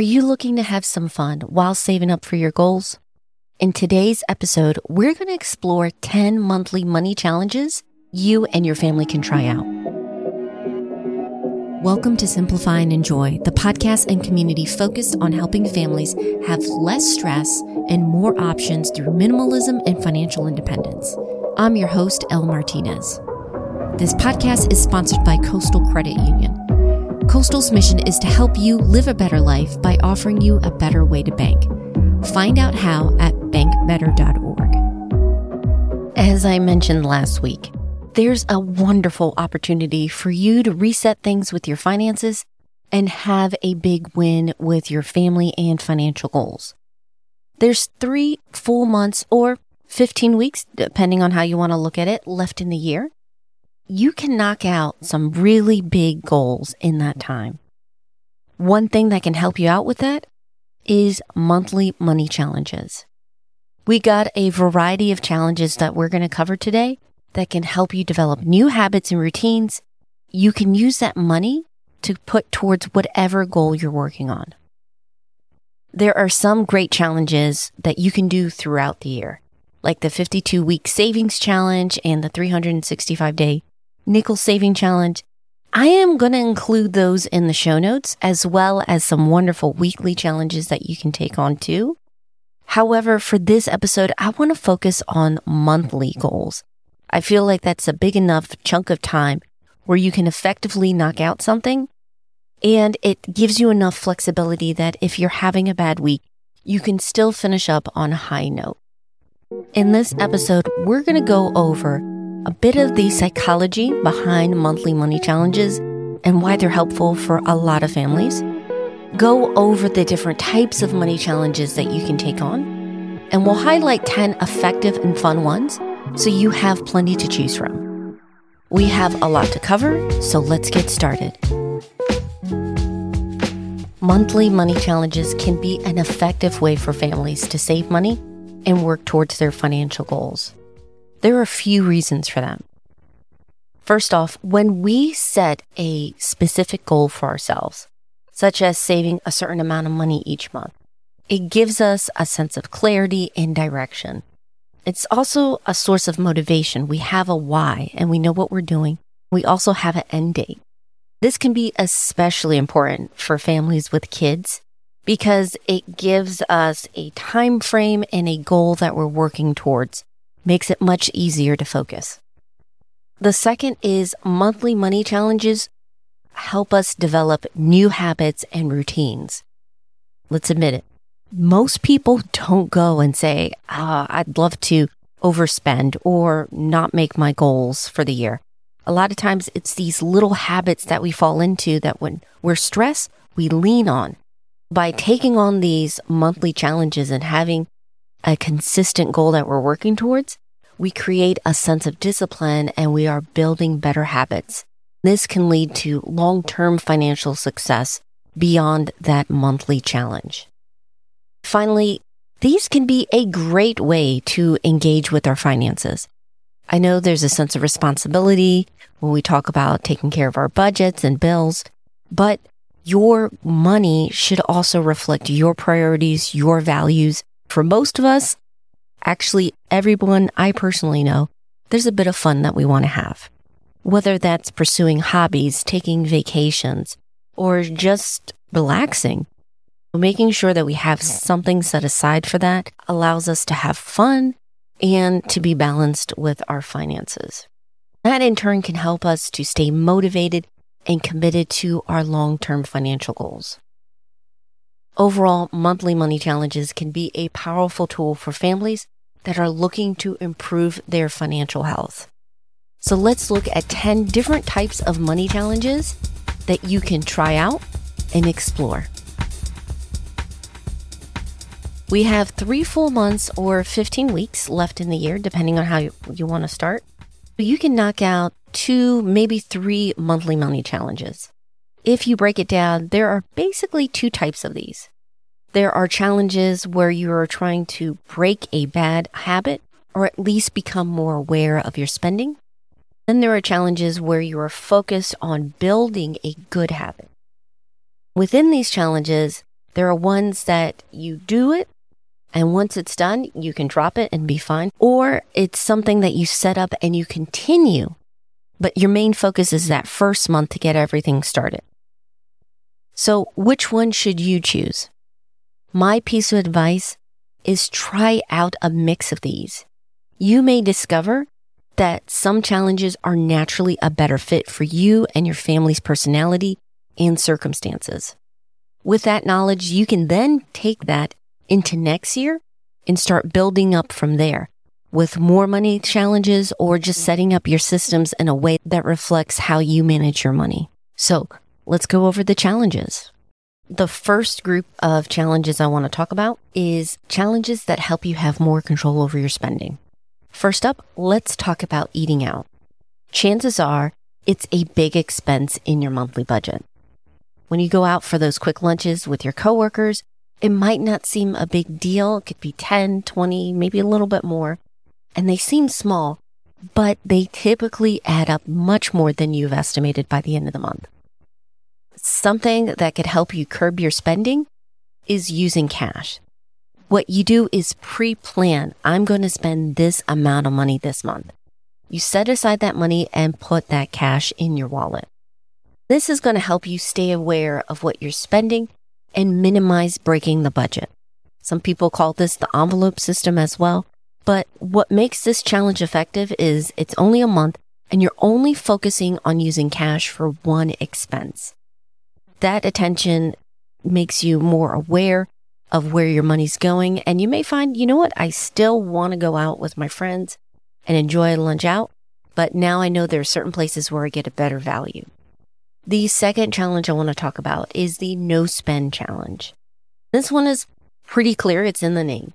Are you looking to have some fun while saving up for your goals? In today's episode, we're going to explore 10 monthly money challenges you and your family can try out. Welcome to Simplify and Enjoy, the podcast and community focused on helping families have less stress and more options through minimalism and financial independence. I'm your host, Elle Martinez. This podcast is sponsored by Coastal Credit Union. Coastal's mission is to help you live a better life by offering you a better way to bank. Find out how at bankbetter.org. As I mentioned last week, there's a wonderful opportunity for you to reset things with your finances and have a big win with your family and financial goals. There's three full months or 15 weeks, depending on how you want to look at it, left in the year you can knock out some really big goals in that time. One thing that can help you out with that is monthly money challenges. We got a variety of challenges that we're going to cover today that can help you develop new habits and routines. You can use that money to put towards whatever goal you're working on. There are some great challenges that you can do throughout the year, like the 52 week savings challenge and the 365 day nickel saving challenge. I am going to include those in the show notes as well as some wonderful weekly challenges that you can take on too. However, for this episode, I want to focus on monthly goals. I feel like that's a big enough chunk of time where you can effectively knock out something and it gives you enough flexibility that if you're having a bad week, you can still finish up on a high note. In this episode, we're going to go over a bit of the psychology behind monthly money challenges and why they're helpful for a lot of families. Go over the different types of money challenges that you can take on, and we'll highlight 10 effective and fun ones so you have plenty to choose from. We have a lot to cover, so let's get started. Monthly money challenges can be an effective way for families to save money and work towards their financial goals. There are a few reasons for that. First off, when we set a specific goal for ourselves, such as saving a certain amount of money each month, it gives us a sense of clarity and direction. It's also a source of motivation. We have a why and we know what we're doing. We also have an end date. This can be especially important for families with kids because it gives us a time frame and a goal that we're working towards makes it much easier to focus. The second is monthly money challenges help us develop new habits and routines. Let's admit it. Most people don't go and say, ah, I'd love to overspend or not make my goals for the year. A lot of times it's these little habits that we fall into that when we're stressed, we lean on. By taking on these monthly challenges and having a consistent goal that we're working towards, we create a sense of discipline and we are building better habits. This can lead to long-term financial success beyond that monthly challenge. Finally, these can be a great way to engage with our finances. I know there's a sense of responsibility when we talk about taking care of our budgets and bills, but your money should also reflect your priorities, your values, for most of us, actually everyone I personally know, there's a bit of fun that we want to have. Whether that's pursuing hobbies, taking vacations, or just relaxing. Making sure that we have something set aside for that allows us to have fun and to be balanced with our finances. That in turn can help us to stay motivated and committed to our long term financial goals. Overall, monthly money challenges can be a powerful tool for families that are looking to improve their financial health. So let's look at 10 different types of money challenges that you can try out and explore. We have three full months or 15 weeks left in the year, depending on how you, you want to start. You can knock out two, maybe three monthly money challenges. If you break it down, there are basically two types of these. There are challenges where you are trying to break a bad habit or at least become more aware of your spending. Then there are challenges where you are focused on building a good habit. Within these challenges, There are ones that you do it and once it's done, you can drop it and be fine. Or it's something that you set up and you continue, but your main focus is that first month to get everything started. So which one should you choose? My piece of advice is try out a mix of these. You may discover that some challenges are naturally a better fit for you and your family's personality and circumstances. With that knowledge, you can then take that into next year and start building up from there with more money challenges or just setting up your systems in a way that reflects how you manage your money. So let's go over the challenges. The first group of challenges I want to talk about is challenges that help you have more control over your spending. First up, let's talk about eating out. Chances are it's a big expense in your monthly budget. When you go out for those quick lunches with your coworkers, it might not seem a big deal. It could be 10, 20, maybe a little bit more. And they seem small, but they typically add up much more than you've estimated by the end of the month. Something that could help you curb your spending is using cash. What you do is pre plan. I'm going to spend this amount of money this month. You set aside that money and put that cash in your wallet. This is going to help you stay aware of what you're spending and minimize breaking the budget. Some people call this the envelope system as well. But what makes this challenge effective is it's only a month and you're only focusing on using cash for one expense. That attention makes you more aware of where your money's going. And you may find, you know what? I still want to go out with my friends and enjoy a lunch out. But now I know there are certain places where I get a better value. The second challenge I want to talk about is the no spend challenge. This one is pretty clear. It's in the name.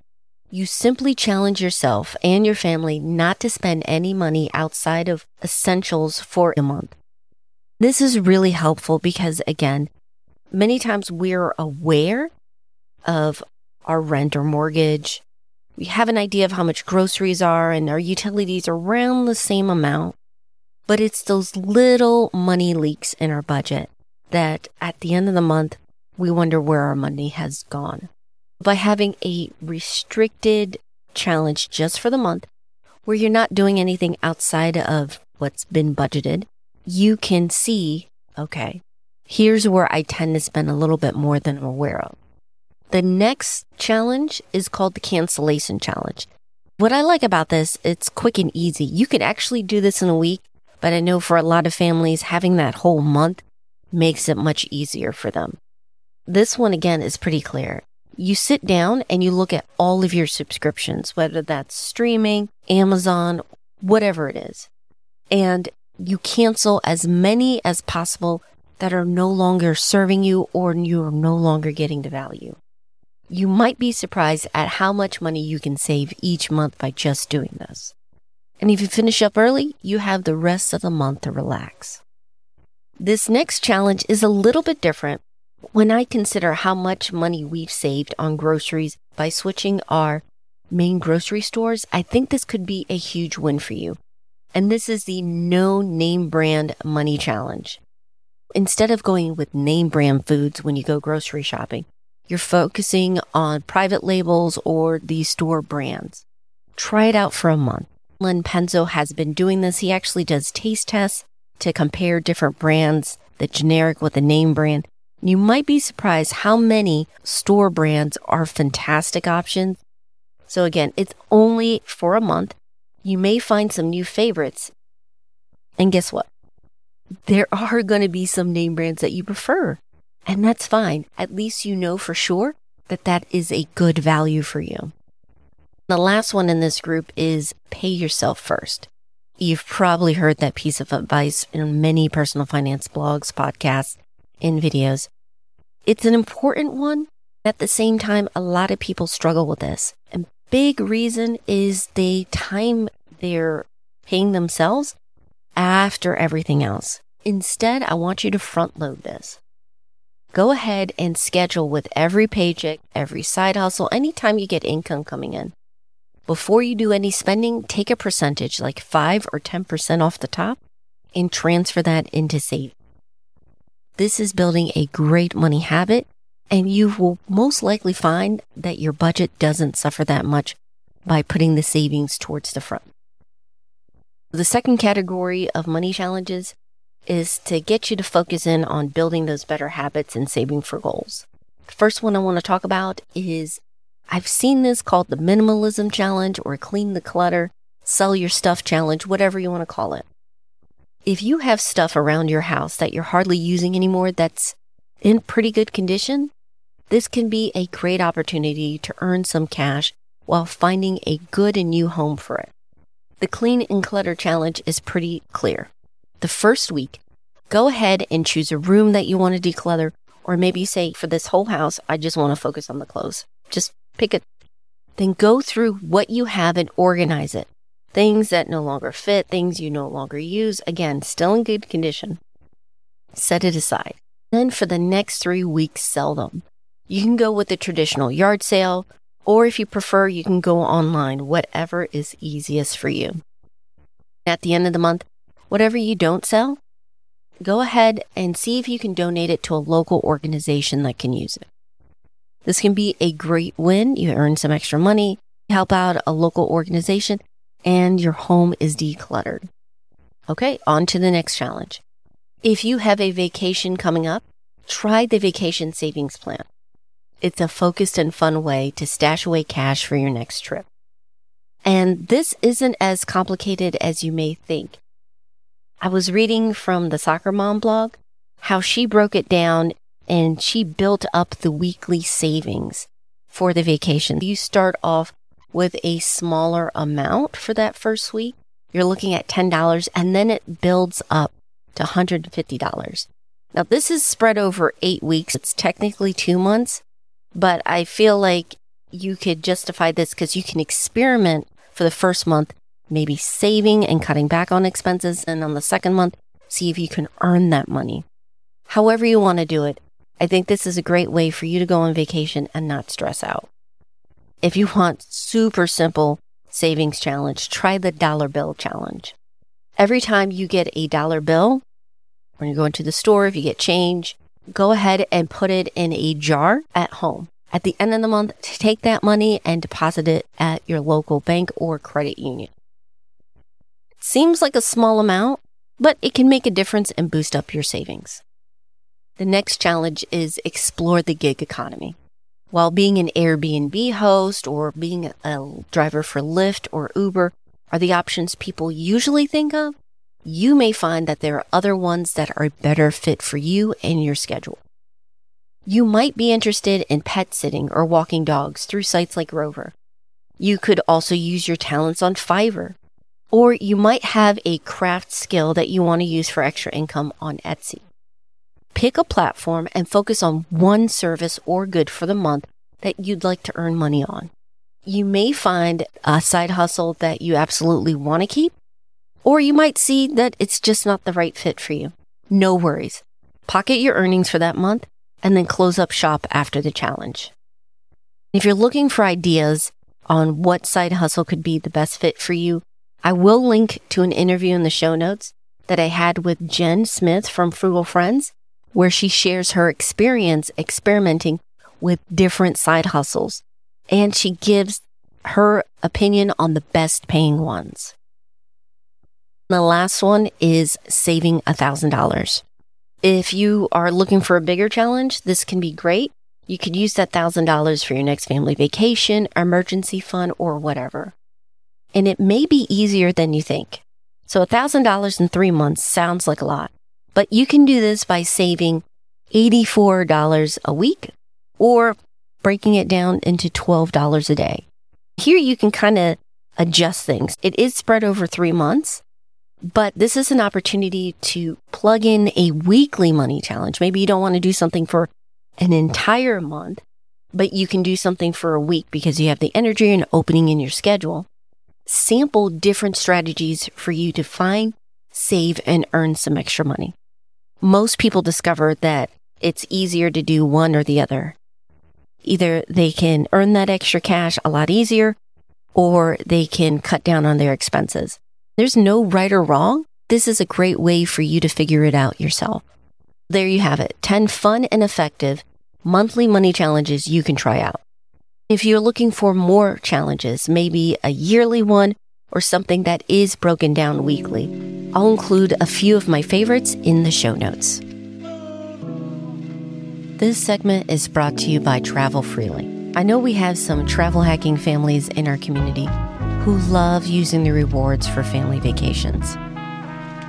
You simply challenge yourself and your family not to spend any money outside of essentials for a month. This is really helpful because again, many times we're aware of our rent or mortgage. We have an idea of how much groceries are and our utilities around the same amount. But it's those little money leaks in our budget that at the end of the month, we wonder where our money has gone. By having a restricted challenge just for the month, where you're not doing anything outside of what's been budgeted, you can see, okay, here's where I tend to spend a little bit more than I'm aware of. The next challenge is called the cancellation challenge. What I like about this, it's quick and easy. You can actually do this in a week but I know for a lot of families, having that whole month makes it much easier for them. This one again is pretty clear. You sit down and you look at all of your subscriptions, whether that's streaming, Amazon, whatever it is, and you cancel as many as possible that are no longer serving you or you are no longer getting the value. You might be surprised at how much money you can save each month by just doing this. And if you finish up early, you have the rest of the month to relax. This next challenge is a little bit different when I consider how much money we've saved on groceries by switching our main grocery stores. I think this could be a huge win for you. And this is the no name brand money challenge. Instead of going with name brand foods when you go grocery shopping, you're focusing on private labels or the store brands. Try it out for a month. Len Penzo has been doing this. He actually does taste tests to compare different brands, the generic with the name brand. You might be surprised how many store brands are fantastic options. So again, it's only for a month. You may find some new favorites. And guess what? There are going to be some name brands that you prefer. And that's fine. At least you know for sure that that is a good value for you. The last one in this group is pay yourself first. You've probably heard that piece of advice in many personal finance blogs, podcasts, and videos. It's an important one. At the same time, a lot of people struggle with this. Big reason is they time their paying themselves after everything else. Instead, I want you to front load this. Go ahead and schedule with every paycheck, every side hustle, anytime you get income coming in. Before you do any spending, take a percentage like 5 or 10% off the top and transfer that into savings. This is building a great money habit And you will most likely find that your budget doesn't suffer that much by putting the savings towards the front. The second category of money challenges is to get you to focus in on building those better habits and saving for goals. The first one I want to talk about is I've seen this called the minimalism challenge or clean the clutter, sell your stuff challenge, whatever you want to call it. If you have stuff around your house that you're hardly using anymore that's in pretty good condition, this can be a great opportunity to earn some cash while finding a good and new home for it. The clean and clutter challenge is pretty clear. The first week, go ahead and choose a room that you want to declutter, or maybe say for this whole house, I just want to focus on the clothes. Just pick it. Then go through what you have and organize it. Things that no longer fit, things you no longer use, again, still in good condition. Set it aside. Then for the next three weeks, sell them. You can go with the traditional yard sale, or if you prefer, you can go online, whatever is easiest for you. At the end of the month, whatever you don't sell, go ahead and see if you can donate it to a local organization that can use it. This can be a great win. You earn some extra money, help out a local organization, and your home is decluttered. Okay, on to the next challenge. If you have a vacation coming up, try the vacation savings plan. It's a focused and fun way to stash away cash for your next trip. And this isn't as complicated as you may think. I was reading from the Soccer Mom blog how she broke it down and she built up the weekly savings for the vacation. You start off with a smaller amount for that first week. You're looking at $10 and then it builds up to $150. Now, this is spread over eight weeks. It's technically two months, but I feel like you could justify this because you can experiment for the first month, maybe saving and cutting back on expenses. And on the second month, see if you can earn that money. However you want to do it, I think this is a great way for you to go on vacation and not stress out. If you want super simple savings challenge, try the dollar bill challenge. Every time you get a dollar bill, when you go into the store, if you get change, go ahead and put it in a jar at home. At the end of the month, take that money and deposit it at your local bank or credit union. Seems like a small amount, but it can make a difference and boost up your savings. The next challenge is explore the gig economy. While being an Airbnb host or being a driver for Lyft or Uber are the options people usually think of, you may find that there are other ones that are a better fit for you and your schedule. You might be interested in pet sitting or walking dogs through sites like Rover. You could also use your talents on Fiverr. Or you might have a craft skill that you want to use for extra income on Etsy. Pick a platform and focus on one service or good for the month that you'd like to earn money on. You may find a side hustle that you absolutely want to keep or you might see that it's just not the right fit for you. No worries. Pocket your earnings for that month and then close up shop after the challenge. If you're looking for ideas on what side hustle could be the best fit for you, I will link to an interview in the show notes that I had with Jen Smith from Frugal Friends, where she shares her experience experimenting with different side hustles and she gives her opinion on the best paying ones. The last one is saving $1,000. If you are looking for a bigger challenge, this can be great. You could use that $1,000 for your next family vacation, emergency fund, or whatever. And it may be easier than you think. So $1,000 in three months sounds like a lot, but you can do this by saving $84 a week or breaking it down into $12 a day. Here you can kind of adjust things. It is spread over three months, but this is an opportunity to plug in a weekly money challenge. Maybe you don't want to do something for an entire month, but you can do something for a week because you have the energy and opening in your schedule. Sample different strategies for you to find, save, and earn some extra money. Most people discover that it's easier to do one or the other. Either they can earn that extra cash a lot easier or they can cut down on their expenses. There's no right or wrong. This is a great way for you to figure it out yourself. There you have it 10 fun and effective monthly money challenges you can try out. If you're looking for more challenges, maybe a yearly one or something that is broken down weekly, I'll include a few of my favorites in the show notes. This segment is brought to you by Travel Freely. I know we have some travel hacking families in our community who love using the rewards for family vacations.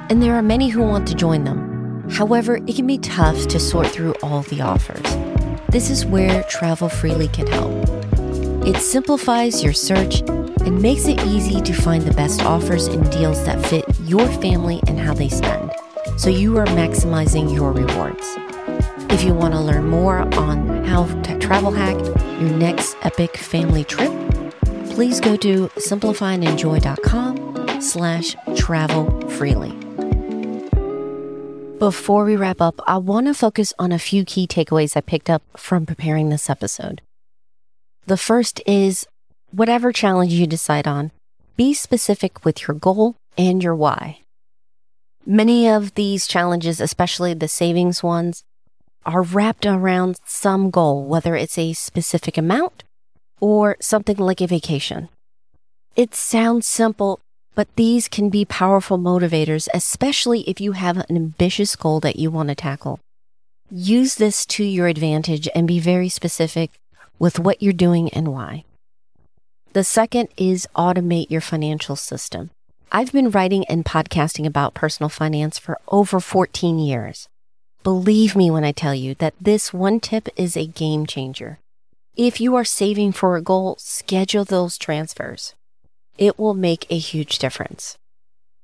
And there are many who want to join them. However, it can be tough to sort through all the offers. This is where Travel Freely can help. It simplifies your search and makes it easy to find the best offers and deals that fit your family and how they spend, so you are maximizing your rewards. If you want to learn more on how to travel hack your next epic family trip, please go to simplifyandenjoy.com slash travel freely. Before we wrap up, I want to focus on a few key takeaways I picked up from preparing this episode. The first is whatever challenge you decide on, be specific with your goal and your why. Many of these challenges, especially the savings ones, are wrapped around some goal, whether it's a specific amount or something like a vacation. It sounds simple, but these can be powerful motivators, especially if you have an ambitious goal that you want to tackle. Use this to your advantage and be very specific with what you're doing and why. The second is automate your financial system. I've been writing and podcasting about personal finance for over 14 years. Believe me when I tell you that this one tip is a game changer. If you are saving for a goal, schedule those transfers. It will make a huge difference.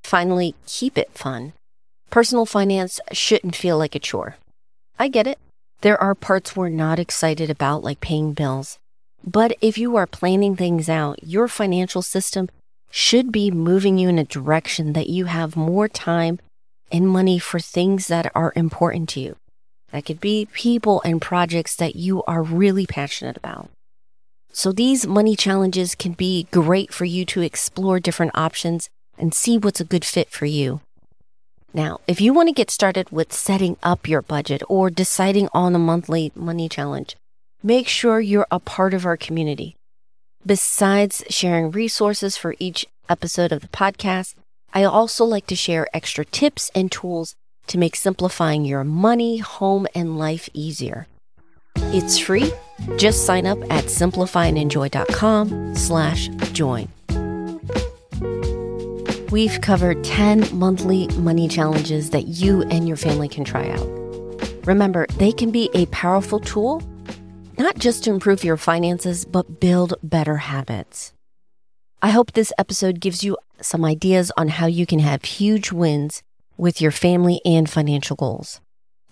Finally, keep it fun. Personal finance shouldn't feel like a chore. I get it. There are parts we're not excited about, like paying bills. But if you are planning things out, your financial system should be moving you in a direction that you have more time and money for things that are important to you. That could be people and projects that you are really passionate about. So these money challenges can be great for you to explore different options and see what's a good fit for you. Now, if you want to get started with setting up your budget or deciding on a monthly money challenge, make sure you're a part of our community. Besides sharing resources for each episode of the podcast, I also like to share extra tips and tools to make simplifying your money, home, and life easier. It's free. Just sign up at simplifyandenjoy.com slash join. We've covered 10 monthly money challenges that you and your family can try out. Remember, they can be a powerful tool, not just to improve your finances, but build better habits. I hope this episode gives you some ideas on how you can have huge wins with your family and financial goals.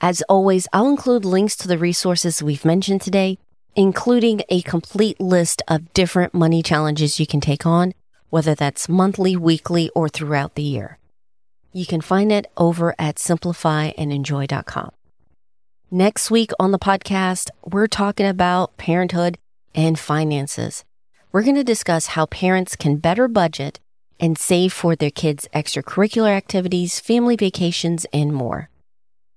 As always, I'll include links to the resources we've mentioned today, including a complete list of different money challenges you can take on whether that's monthly, weekly, or throughout the year. You can find it over at simplifyandenjoy.com. Next week on the podcast, we're talking about parenthood and finances. We're going to discuss how parents can better budget and save for their kids' extracurricular activities, family vacations, and more.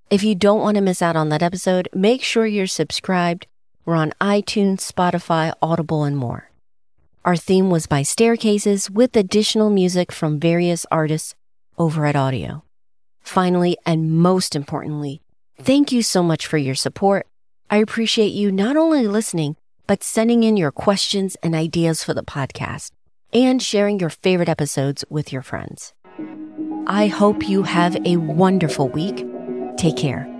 If you don't want to miss out on that episode, make sure you're subscribed. We're on iTunes, Spotify, Audible, and more. Our theme was by Staircases with additional music from various artists over at Audio. Finally, and most importantly, thank you so much for your support. I appreciate you not only listening, but sending in your questions and ideas for the podcast and sharing your favorite episodes with your friends. I hope you have a wonderful week. Take care.